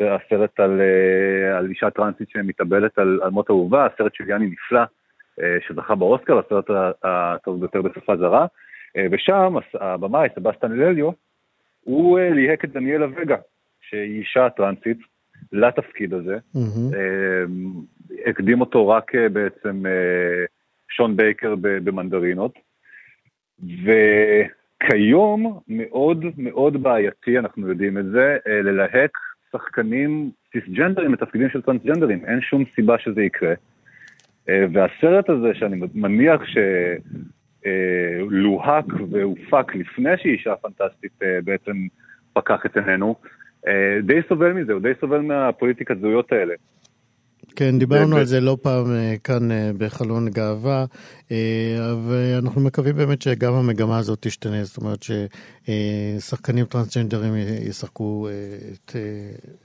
הסרט על, אה, על אישה טרנסית שמתאבלת על, על מות אהובה, הסרט של יאני נפלא, אה, שזכה באוסקר, הסרט הטוב ביותר בשפה זרה, אה, ושם הבמאי, סבסטן לליו, הוא אה, ליהק את דניאלה וגה, שהיא אישה טרנסית, לתפקיד הזה. אה, הקדים אותו רק אה, בעצם אה, שון בייקר במנדרינות. וכיום מאוד מאוד בעייתי, אנחנו יודעים את זה, אה, ללהק שחקנים סיסג'נדרים לתפקידים של טרנסג'נדרים. אין שום סיבה שזה יקרה. אה, והסרט הזה, שאני מניח שלוהק והופק לפני שאישה פנטסטית אה, בעצם פקח את עינינו, אה, די סובל מזה, הוא די סובל מהפוליטיקת זהויות האלה. כן, דיברנו על זה לא פעם אה, כאן אה, בחלון גאווה, אה, ואנחנו מקווים באמת שגם המגמה הזאת תשתנה, זאת אומרת ששחקנים טרנסג'נדרים ישחקו את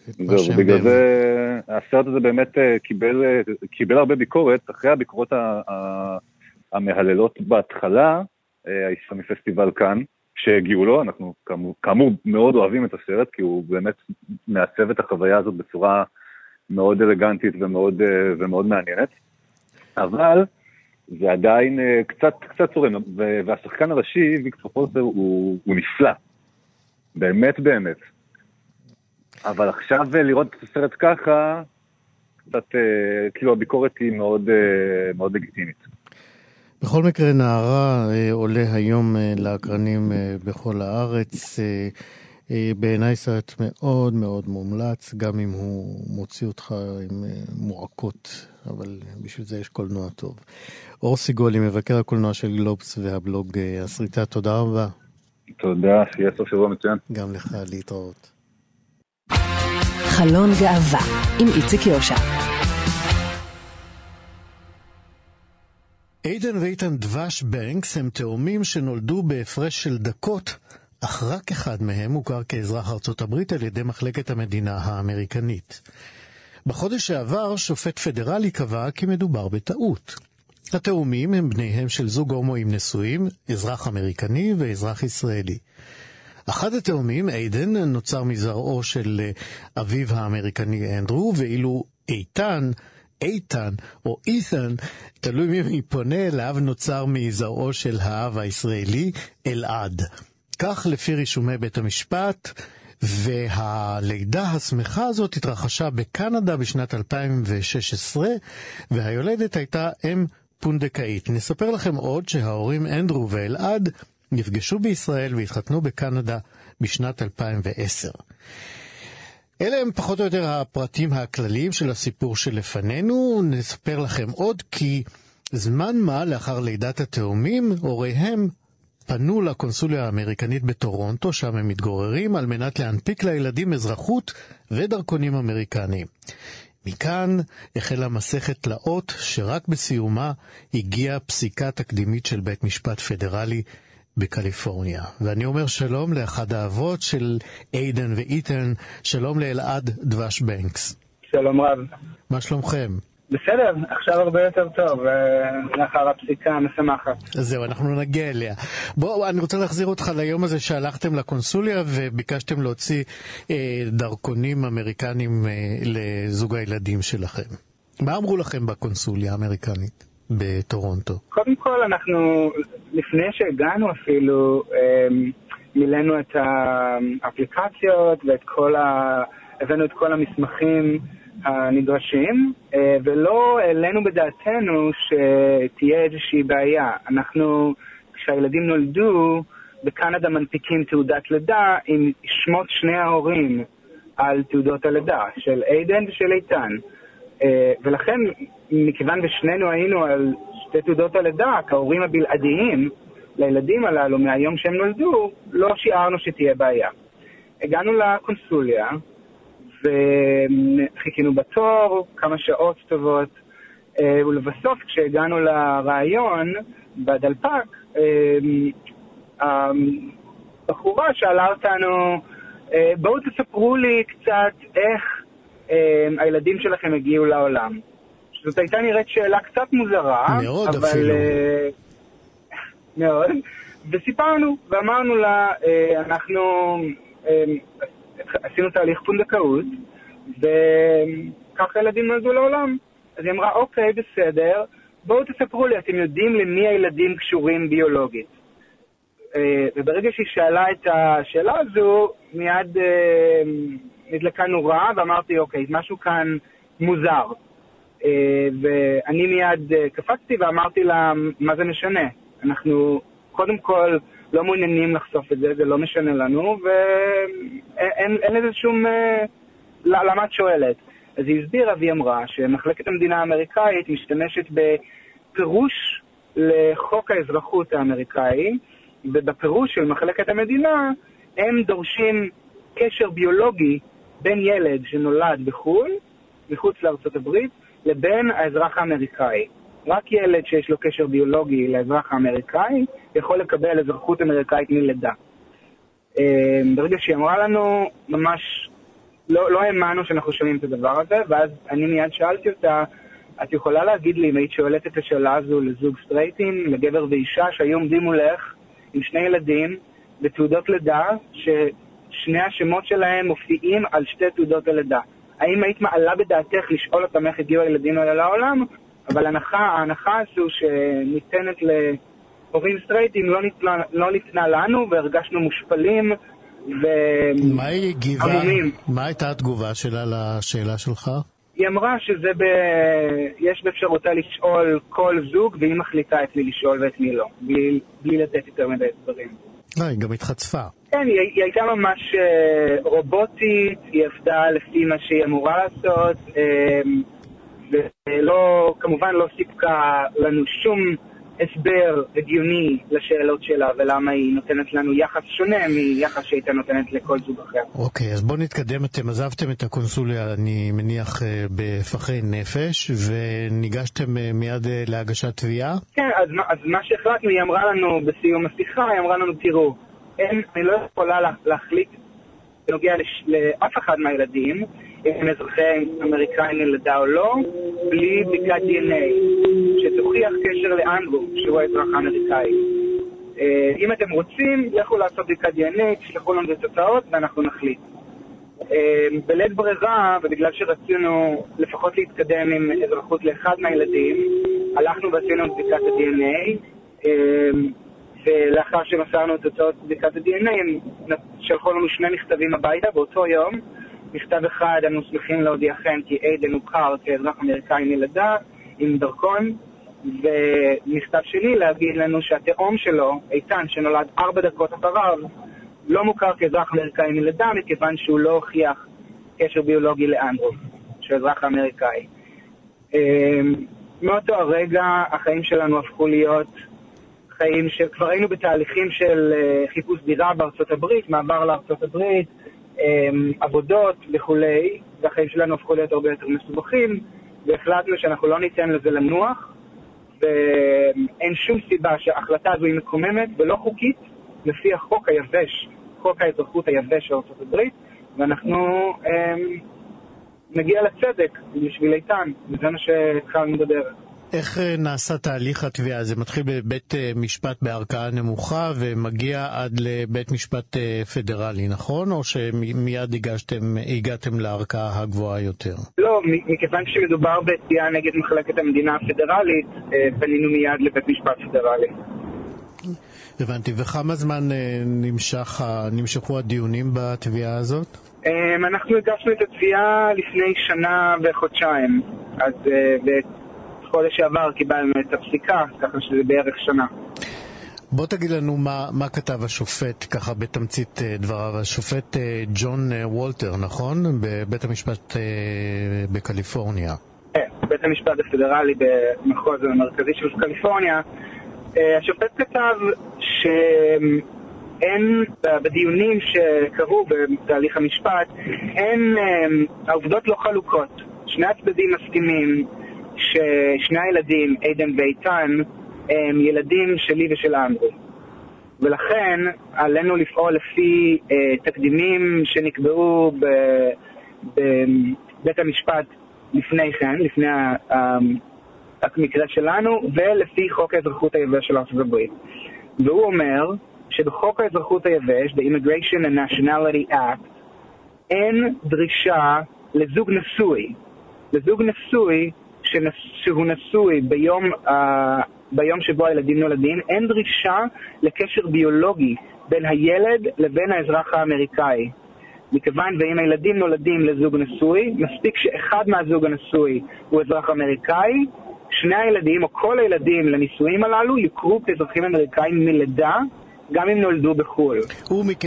את מה שהם בגלל. זה הסרט הזה באמת קיבל, קיבל הרבה ביקורת, אחרי הביקורות המהללות בהתחלה, מפסטיבל כאן, שהגיעו לו, אנחנו כאמור, כאמור מאוד אוהבים את הסרט, כי הוא באמת מעצב את החוויה הזאת בצורה מאוד אלגנטית ומאוד, אה, ומאוד מעניינת, אבל זה עדיין אה, קצת, קצת צורם, והשחקן הראשי, ויקטור פולסר, הוא, הוא נפלא, באמת באמת. אבל עכשיו אה, לראות את הסרט ככה, קצת, כאילו הביקורת היא מאוד, מאוד לגיטימית. בכל מקרה, נערה עולה היום לאקרנים בכל הארץ. אה, בעיניי סרט מאוד מאוד מומלץ, גם אם הוא מוציא אותך עם אה, מועקות, אבל בשביל זה יש קולנוע טוב. אור סיגולי, מבקר הקולנוע של גלובס והבלוג אה, הסריטה, תודה רבה. תודה, שיהיה סוף שבוע מצוין. גם לך להתראות. חלון גאווה עם איציק יושע. איתן ואיתן דבש בנקס הם תאומים שנולדו בהפרש של דקות אך רק אחד מהם הוכר כאזרח ארצות הברית על ידי מחלקת המדינה האמריקנית. בחודש שעבר שופט פדרלי קבע כי מדובר בטעות. התאומים הם בניהם של זוג הומואים נשואים, אזרח אמריקני ואזרח ישראלי. אחד התאומים, איידן, נוצר מזרעו של אה, אביו האמריקני אנדרו, ואילו איתן, איתן או אית'ן, תלוי מי פונה אליו, נוצר מזרעו של האב הישראלי, אלעד. כך לפי רישומי בית המשפט, והלידה השמחה הזאת התרחשה בקנדה בשנת 2016, והיולדת הייתה אם פונדקאית. נספר לכם עוד שההורים אנדרו ואלעד נפגשו בישראל והתחתנו בקנדה בשנת 2010. אלה הם פחות או יותר הפרטים הכלליים של הסיפור שלפנינו. נספר לכם עוד כי זמן מה לאחר לידת התאומים, הוריהם פנו לקונסוליה האמריקנית בטורונטו, שם הם מתגוררים, על מנת להנפיק לילדים אזרחות ודרכונים אמריקניים. מכאן החלה מסכת תלאות שרק בסיומה הגיעה פסיקה תקדימית של בית משפט פדרלי בקליפורניה. ואני אומר שלום לאחד האבות של איידן ואיתן, שלום לאלעד דבש בנקס. שלום רב. מה שלומכם? בסדר, עכשיו הרבה יותר טוב, אה, לאחר הפסיקה המשמחת. זהו, אנחנו נגיע אליה. בואו, אני רוצה להחזיר אותך ליום הזה שהלכתם לקונסוליה וביקשתם להוציא אה, דרכונים אמריקנים אה, לזוג הילדים שלכם. מה אמרו לכם בקונסוליה האמריקנית בטורונטו? קודם כל, אנחנו, לפני שהגענו אפילו, אה, מילאנו את האפליקציות ואת כל ה... הבאנו את כל המסמכים. הנדרשים, אה, ולא העלינו בדעתנו שתהיה איזושהי בעיה. אנחנו, כשהילדים נולדו, בקנדה מנפיקים תעודת לידה עם שמות שני ההורים על תעודות הלידה, של איידן ושל איתן. אה, ולכן, מכיוון ושנינו היינו על שתי תעודות הלידה, כהורים הבלעדיים לילדים הללו מהיום שהם נולדו, לא שיערנו שתהיה בעיה. הגענו לקונסוליה, וחיכינו בתור כמה שעות טובות, אה, ולבסוף כשהגענו לרעיון בדלפק, אה, הבחורה שאלה אותנו, אה, בואו תספרו לי קצת איך הילדים שלכם הגיעו לעולם. זאת הייתה נראית שאלה קצת מוזרה, מאוד אבל... אפילו. מאוד. וסיפרנו, ואמרנו לה, אנחנו עשינו תהליך פונדקאות, וככה ילדים נולדו לעולם. אז היא אמרה, אוקיי, בסדר, בואו תספרו לי, אתם יודעים למי הילדים קשורים ביולוגית. אה, וברגע שהיא שאלה את השאלה הזו, מיד אה, נדלקה נורה, ואמרתי, אוקיי, משהו כאן מוזר. אה, ואני מיד קפצתי ואמרתי לה, מה זה משנה? אנחנו קודם כל לא מעוניינים לחשוף את זה, זה לא משנה לנו, ואין לזה שום... אה, למה את שואלת? אז היא הסבירה והיא אמרה שמחלקת המדינה האמריקאית משתמשת בפירוש לחוק האזרחות האמריקאי, ובפירוש של מחלקת המדינה הם דורשים קשר ביולוגי בין ילד שנולד בחו"ל, מחוץ לארצות הברית, לבין האזרח האמריקאי. רק ילד שיש לו קשר ביולוגי לאזרח האמריקאי יכול לקבל אזרחות אמריקאית מלידה. אה, ברגע שהיא אמרה לנו, ממש לא, לא האמנו שאנחנו שומעים את הדבר הזה, ואז אני מיד שאלתי אותה, את יכולה להגיד לי אם היית שואלת את השאלה הזו לזוג סטרייטים, לגבר ואישה שהיו עומדים מולך עם שני ילדים בתעודות לידה, ששני השמות שלהם מופיעים על שתי תעודות הלידה. האם היית מעלה בדעתך לשאול אותם איך הגיעו הילדים האלה לעולם, אבל הנחה, ההנחה הזו שניתנת להורים סטרייטים לא ניתנה, לא ניתנה לנו והרגשנו מושפלים והמומים. מה הייתה התגובה שלה לשאלה שלך? היא אמרה שזה ב... יש באפשרותה לשאול כל זוג, והיא מחליטה את מי לשאול ואת מי לא, בלי, בלי לתת יותר מדי דברים. לא, היא גם התחצפה. כן, היא, היא הייתה ממש אה, רובוטית, היא עבדה לפי מה שהיא אמורה לעשות. ולא, כמובן לא סיפקה לנו שום הסבר הגיוני לשאלות שלה ולמה היא נותנת לנו יחס שונה מיחס שהייתה נותנת לכל זוג אחר. אוקיי, okay, אז בואו נתקדם. אתם עזבתם את הקונסוליה, אני מניח, אה, בפחי נפש, וניגשתם אה, מיד אה, להגשת תביעה? כן, אז, אז מה שהחלטנו, היא אמרה לנו בסיום השיחה, היא אמרה לנו, תראו, אין, אני לא יכולה לה, להחליט בנוגע לש, לאף אחד מהילדים, אם אזרחי אמריקאים לידה או לא, בלי בדיקת DNA, שתוכיח קשר לאנדרו, שהוא האזרח האמריקאי. אה, אם אתם רוצים, לכו לעשות בדיקת DNA, תשלחו לנו את התוצאות ואנחנו נחליט. אה, בלית ברירה, ובגלל שרצינו לפחות להתקדם עם אזרחות לאחד מהילדים, הלכנו ועשינו את בדיקת ה-DNA, אה, ולאחר שמסרנו את תוצאות בדיקת ה-DNA, הם שלחו לנו שני מכתבים הביתה באותו יום. מכתב אחד, אנו שמחים להודיעכם כי איידן הוכר כאזרח אמריקאי מלידה עם דרכון, ומכתב שני להגיד לנו שהתאום שלו, איתן, שנולד ארבע דקות אחריו, לא מוכר כאזרח אמריקאי מלידה, מכיוון שהוא לא הוכיח קשר ביולוגי לאנדרו, שהוא אזרח אמריקאי. אמ, מאותו הרגע החיים שלנו הפכו להיות חיים שכבר היינו בתהליכים של אה, חיפוש דירה בארצות הברית, מעבר לארצות הברית, עבודות וכולי, והחיים שלנו הפכו להיות הרבה יותר מסובכים, והחלטנו שאנחנו לא ניתן לזה לנוח, ואין שום סיבה שההחלטה הזו היא מקוממת ולא חוקית לפי החוק היבש, חוק האזרחות היבש של ארה"ב, ואנחנו אמ, נגיע לצדק בשביל איתן, וזה מה שהתחלנו בדרך. איך אה, נעשה תהליך התביעה? זה מתחיל בבית אה, משפט בערכאה נמוכה ומגיע עד לבית משפט אה, פדרלי, נכון? או שמיד הגשתם, הגעתם לערכאה הגבוהה יותר? לא, מכיוון שמדובר בתביעה נגד מחלקת המדינה הפדרלית, פנינו מיד לבית משפט פדרלי. הבנתי. וכמה זמן נמשך, נמשכו הדיונים בתביעה הזאת? אנחנו הגשנו את התביעה לפני שנה וחודשיים. אז חודש שעבר קיבלנו את הפסיקה, ככה שזה בערך שנה. בוא תגיד לנו מה, מה כתב השופט, ככה בתמצית אה, דבריו, השופט אה, ג'ון אה, וולטר, נכון? בבית המשפט בקליפורניה. כן, בית המשפט הפדרלי במחוז המרכזי של קליפורניה. השופט כתב שאין, בדיונים שקרו בתהליך המשפט, אין, העובדות לא חלוקות. שני הצדדים מסכימים ששני הילדים, עדן ואיתן, הם ילדים שלי ושל אנדרו. ולכן עלינו לפעול לפי אה, תקדימים שנקבעו בבית המשפט לפני כן, לפני המקרה שלנו, ולפי חוק האזרחות היבש של ארצות הברית. והוא אומר שבחוק האזרחות היבש, the Immigration and Nationality Act, אין דרישה לזוג נשוי. לזוג נשוי שהוא נשוי ביום, uh, ביום שבו הילדים נולדים, אין דרישה לקשר ביולוגי בין הילד לבין האזרח האמריקאי. מכיוון ואם הילדים נולדים לזוג נשוי, מספיק שאחד מהזוג הנשוי הוא אזרח אמריקאי, שני הילדים או כל הילדים לנישואים הללו יוכרו כאזרחים אמריקאים מלידה גם אם נולדו בחו"ל.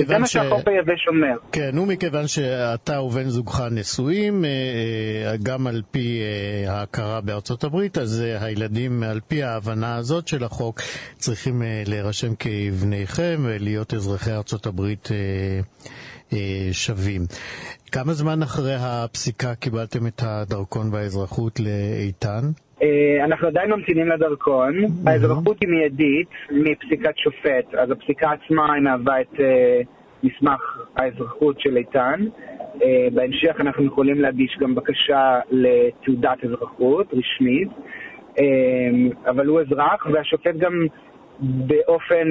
זה מה שהחוק היבש אומר. כן, ומכיוון שאתה ובן זוגך נשואים, אה, אה, גם על פי אה, ההכרה בארצות הברית, אז הילדים, על פי ההבנה הזאת של החוק, צריכים להירשם כבניכם ולהיות אזרחי ארצות הברית שווים. כמה זמן אחרי הפסיקה קיבלתם את הדרכון והאזרחות לאיתן? אה, אנחנו עדיין ממתינים לדרכון. האזרחות היא מיידית מפסיקת שופט, אז הפסיקה עצמה היא מהווה את אה, מסמך האזרחות של איתן. אה, בהמשך אנחנו יכולים להגיש גם בקשה לתעודת אזרחות רשמית, אבל הוא אזרח, והשופט גם באופן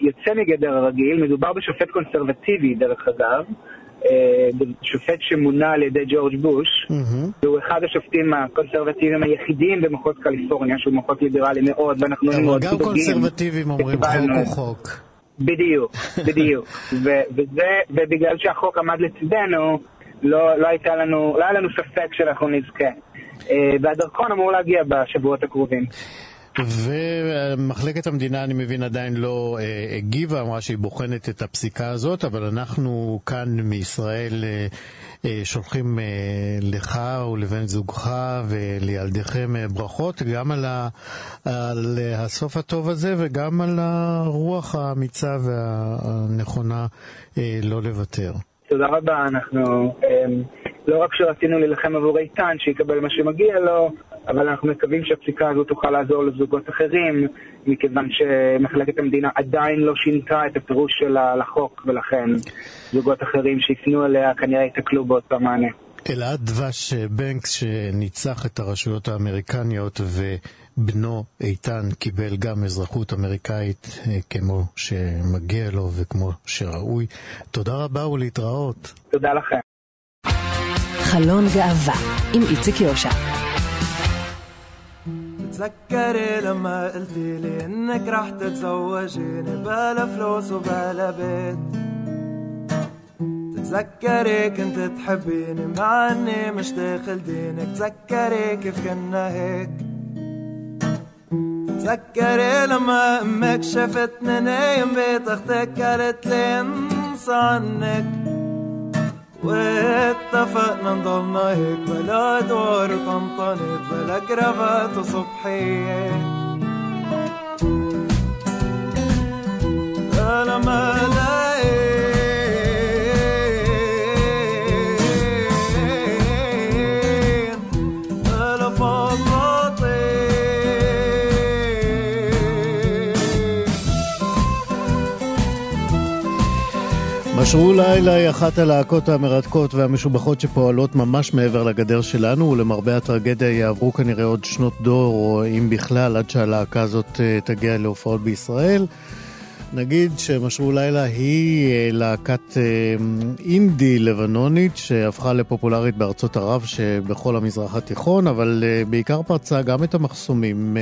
יוצא מגדר הרגיל, מדובר בשופט קונסרבטיבי דרך אגב, שופט שמונה על ידי ג'ורג' בוש, והוא אחד השופטים הקונסרבטיביים היחידים במחוז קליפורניה, שהוא מחוז ליברלי מאוד, ואנחנו מאוד. גם קונסרבטיבים אומרים חוק הוא חוק. בדיוק, בדיוק. ובגלל שהחוק עמד לצדנו, לא, לא, הייתה לנו, לא היה לנו ספק שאנחנו נזכה. אה, והדרכון אמור להגיע בשבועות הקרובים. ומחלקת המדינה, אני מבין, עדיין לא אה, הגיבה, אמרה שהיא בוחנת את הפסיקה הזאת, אבל אנחנו כאן מישראל אה, אה, שולחים לך ולבן זוגך ולילדיכם ברכות, גם על, ה, על הסוף הטוב הזה וגם על הרוח האמיצה והנכונה לא לוותר. תודה רבה, אנחנו... לא, רק שרצינו להילחם עבור איתן, שיקבל מה שמגיע לו, אבל אנחנו מקווים שהפסיקה הזו תוכל לעזור לזוגות אחרים, מכיוון שמחלקת המדינה עדיין לא שינתה את הפירוש שלה לחוק, ולכן זוגות אחרים שיפנו אליה כנראה ייתקלו באותו מענה. אלעד דבש בנקס שניצח את הרשויות האמריקניות ובנו איתן קיבל גם אזרחות אמריקאית אה, כמו שמגיע לו וכמו שראוי. תודה רבה ולהתראות. תודה לכם. חלון גאווה עם איציק יושע. تذكري لما قلتي لي إنك رح تتزوجيني بلا فلوس وبلا بيت؟ تذكري كنت تحبيني مع إني مش داخل دينك تذكري كيف كنا هيك؟ تذكري لما أمك شفتني نايم بيت أختك قالت لي انسى عنك. واتفقنا نضلنا هيك بلا دور وطنطنت بلا كرافات وصبحية. لما משרו לילה היא אחת הלהקות המרתקות והמשובחות שפועלות ממש מעבר לגדר שלנו, ולמרבה הטרגדיה יעברו כנראה עוד שנות דור, או אם בכלל, עד שהלהקה הזאת אה, תגיע להופעות בישראל. נגיד שמשרו לילה היא אה, להקת אה, אינדי לבנונית שהפכה לפופולרית בארצות ערב שבכל המזרח התיכון, אבל בעיקר פרצה גם את המחסומים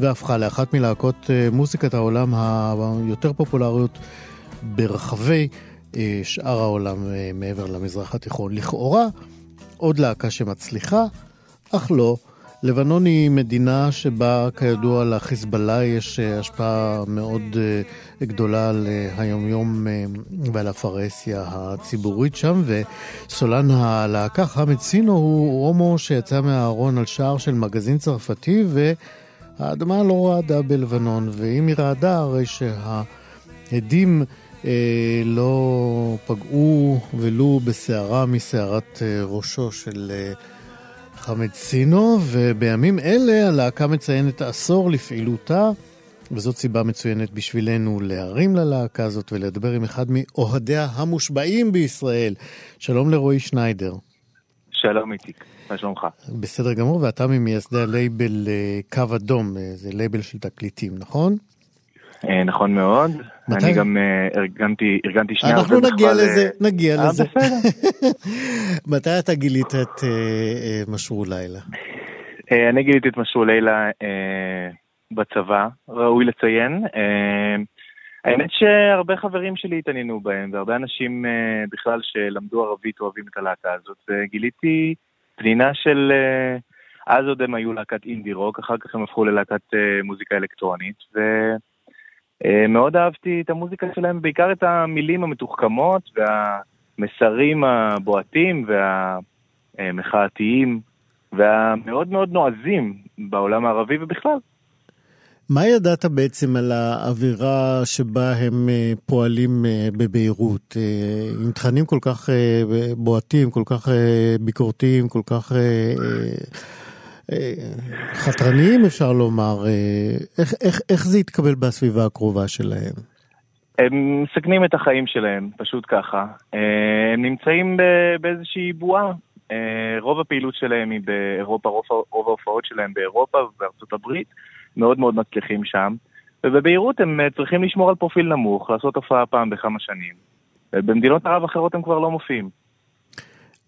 והפכה לאחת מלהקות מוזיקת העולם היותר פופולריות ברחבי שאר העולם אה, מעבר למזרח התיכון. לכאורה, עוד להקה שמצליחה, אך לא. לבנון היא מדינה שבה כידוע לחיזבאללה יש אה, השפעה מאוד גדולה על היומיום ועל הפרהסיה הציבורית שם, וסולן הלהקה חמד סינו הוא הומו שיצא מהארון על שער של מגזין צרפתי, והאדמה לא רעדה בלבנון, ואם היא רעדה הרי שהעדים אה, לא פגעו ולו בשערה משערת אה, ראשו של אה, חמד סינו, ובימים אלה הלהקה מציינת עשור לפעילותה, וזאת סיבה מצוינת בשבילנו להרים ללהקה הזאת ולדבר עם אחד מאוהדיה המושבעים בישראל. שלום לרועי שניידר. שלום איציק, מה שלומך? בסדר גמור, ואתה ממייסדי הלייבל קו אדום, זה לייבל של תקליטים, נכון? אה, נכון מאוד. מתי? אני גם אה, ארגנתי, ארגנתי שנייה. אנחנו נגיע בכלל... לזה, אה, נגיע אה, לזה. מתי אתה גילית את משרו לילה? אני גיליתי את משרו לילה בצבא, ראוי לציין. האמת שהרבה חברים שלי התעניינו בהם, והרבה אנשים בכלל שלמדו ערבית אוהבים את הלהקה הזאת. גיליתי פנינה של... אז עוד הם היו להקת אינדי רוק, אחר כך הם הפכו ללהקת מוזיקה אלקטרונית, ו... אה, מאוד אהבתי את המוזיקה שלהם, בעיקר את המילים המתוחכמות והמסרים הבועטים והמחאתיים והמאוד מאוד נועזים בעולם הערבי ובכלל. מה ידעת בעצם על האווירה שבה הם אה, פועלים אה, בביירות? עם תכנים כל כך בועטים, כל כך ביקורתיים, כל כך חתרניים אפשר לומר, אה, איך, איך, איך זה יתקבל בסביבה הקרובה שלהם? הם מסכנים את החיים שלהם, פשוט ככה. אה, הם נמצאים באיזושהי בועה. אה, רוב הפעילות שלהם היא באירופה, רוב ההופעות שלהם באירופה ובארצות הברית, מאוד מאוד מצליחים שם. ובבהירות הם צריכים לשמור על פרופיל נמוך, לעשות הופעה פעם בכמה שנים. במדינות ערב אחרות הם כבר לא מופיעים.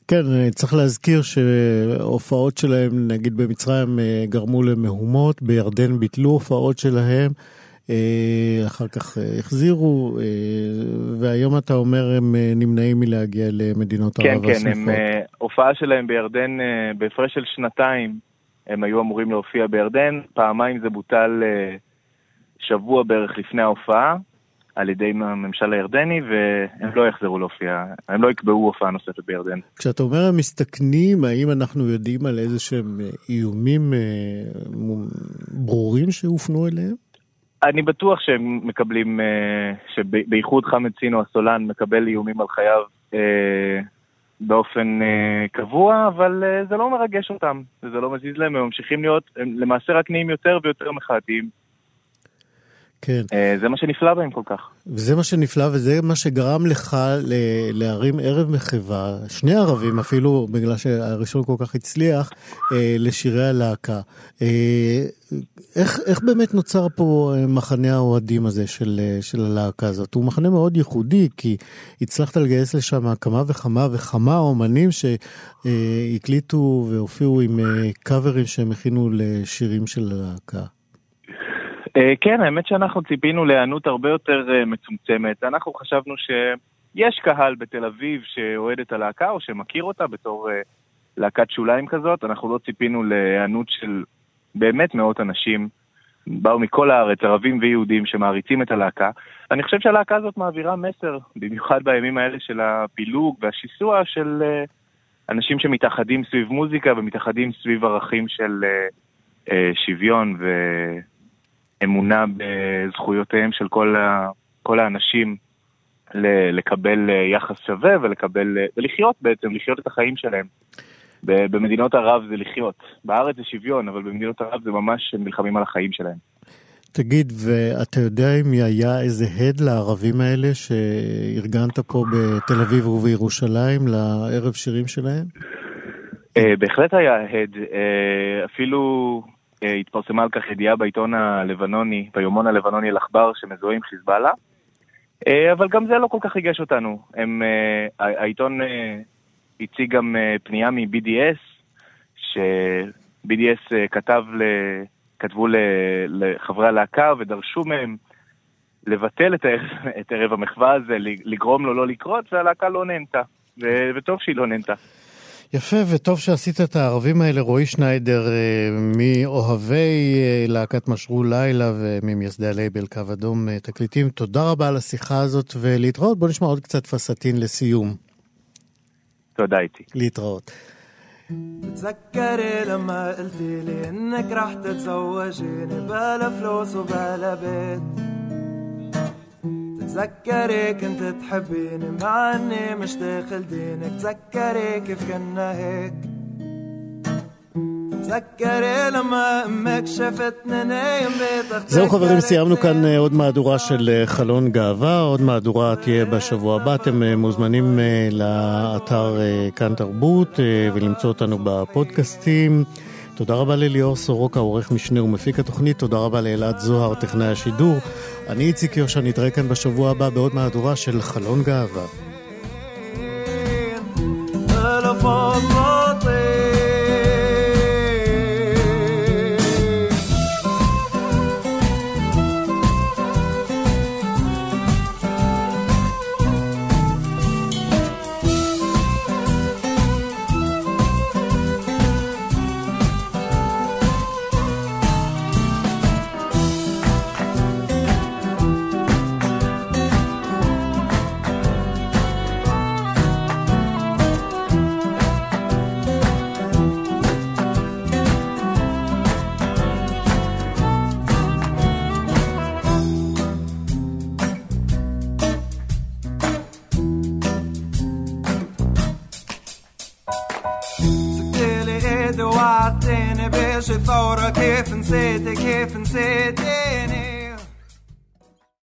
כן, צריך להזכיר שהופעות שלהם, נגיד במצרים, אה, גרמו למהומות, בירדן ביטלו הופעות שלהם, אה, אחר כך אה, החזירו, והיום אתה אומר הם נמנעים מלהגיע למדינות כן, ערב הסמוכות. כן, כן, הופעה שלהם בירדן, בהפרש של שנתיים, הם היו אמורים להופיע בירדן, פעמיים זה בוטל שבוע בערך לפני ההופעה. על ידי הממשל הירדני, והם לא יחזרו להופיע, הם לא יקבעו הופעה נוספת בירדן. כשאתה אומר הם מסתכנים, האם אנחנו יודעים על איזה שהם אה, איומים אה, ברורים שהופנו אליהם? אני בטוח שהם מקבלים, אה, שבייחוד חמד סינו הסולן מקבל איומים על חייו באופן קבוע, אבל זה לא מרגש אותם, זה לא מזיז להם, הם ממשיכים להיות, הם למעשה רק נהיים יותר ויותר מחאתיים. כן. Uh, זה מה שנפלא בהם כל כך. וזה מה שנפלא, וזה מה שגרם לך להרים ערב מחווה, שני ערבים אפילו, בגלל שהראשון כל כך הצליח, אה, לשירי הלהקה. אה, איך, איך באמת נוצר פה מחנה האוהדים הזה של, של הלהקה הזאת? הוא מחנה מאוד ייחודי, כי הצלחת לגייס לשם כמה וכמה וכמה אומנים שהקליטו והופיעו עם קאברים שהם הכינו לשירים של הלהקה. אה, כן, האמת שאנחנו ציפינו להיענות הרבה יותר אה, מצומצמת. אנחנו חשבנו שיש קהל בתל אביב שאוהד את הלהקה או שמכיר אותה בתור אה, להקת שוליים כזאת. אנחנו לא ציפינו להיענות של באמת מאות אנשים. באו מכל הארץ, ערבים ויהודים שמעריצים את הלהקה. אני חושב שהלהקה הזאת מעבירה מסר, במיוחד בימים האלה של הפילוג והשיסוע של אנשים שמתאחדים סביב מוזיקה ומתאחדים סביב ערכים של שוויון ו... אמונה בזכויותיהם של כל, ה, כל האנשים לקבל אה, יחס שווה ולקבל, אה, ולחיות בעצם, לחיות את החיים שלהם. במדינות ערב זה לחיות. בארץ זה שוויון, אבל במדינות ערב זה ממש נלחמים על החיים שלהם. תגיד, ואתה יודע אם היה איזה הד לערבים האלה שארגנת פה בתל אביב ובירושלים לערב שירים שלהם? Uh, בהחלט היה הד. אפילו אה, התפרסמה על כך ידיעה בעיתון הלבנוני, ביומון הלבנוני אל-עכבר, שמזוהה עם חיזבאללה. אה, אבל גם זה לא כל כך ריגש אותנו. הם, אה, העיתון הציג גם פנייה מ-BDS, ש-BDS כתב ל... כתבו לחברי הלהקה ודרשו מהם לבטל את הערב, את ערב המחווה הזה, לגרום לו לא לקרות, והלהקה לא נהנתה. וטוב שהיא לא נהנתה. יפה, וטוב שעשית את הערבים האלה, רועי שניידר, אה, מאוהבי אה, להקת משרו לילה וממייסדי הלייבל קו אדום אה, תקליטים. תודה רבה על השיחה הזאת, ולהתראות. בוא נשמע עוד קצת פסטין לסיום. תודה איתי. להתראות. تتذكري لما قلتي لي انك رح تتزوجيني بلا فلوس وبلا بيت تذكري كنت تحبيني مع اني مش داخل دينك تذكري كيف كنا هيك זהו חברים, סיימנו כאן אה, עוד מהדורה של אה, חלון גאווה, עוד מהדורה תהיה בשבוע הבא. אתם אה, מוזמנים לאתר כאן תרבות ולמצוא אותנו בפודקאסטים. תודה רבה לליאור סורוקה, עורך משנה ומפיק התוכנית, תודה רבה לאלעד זוהר, טכנאי השידור. אני איציק יושע, נתראה כאן בשבוע הבא בעוד מהדורה של חלון גאווה.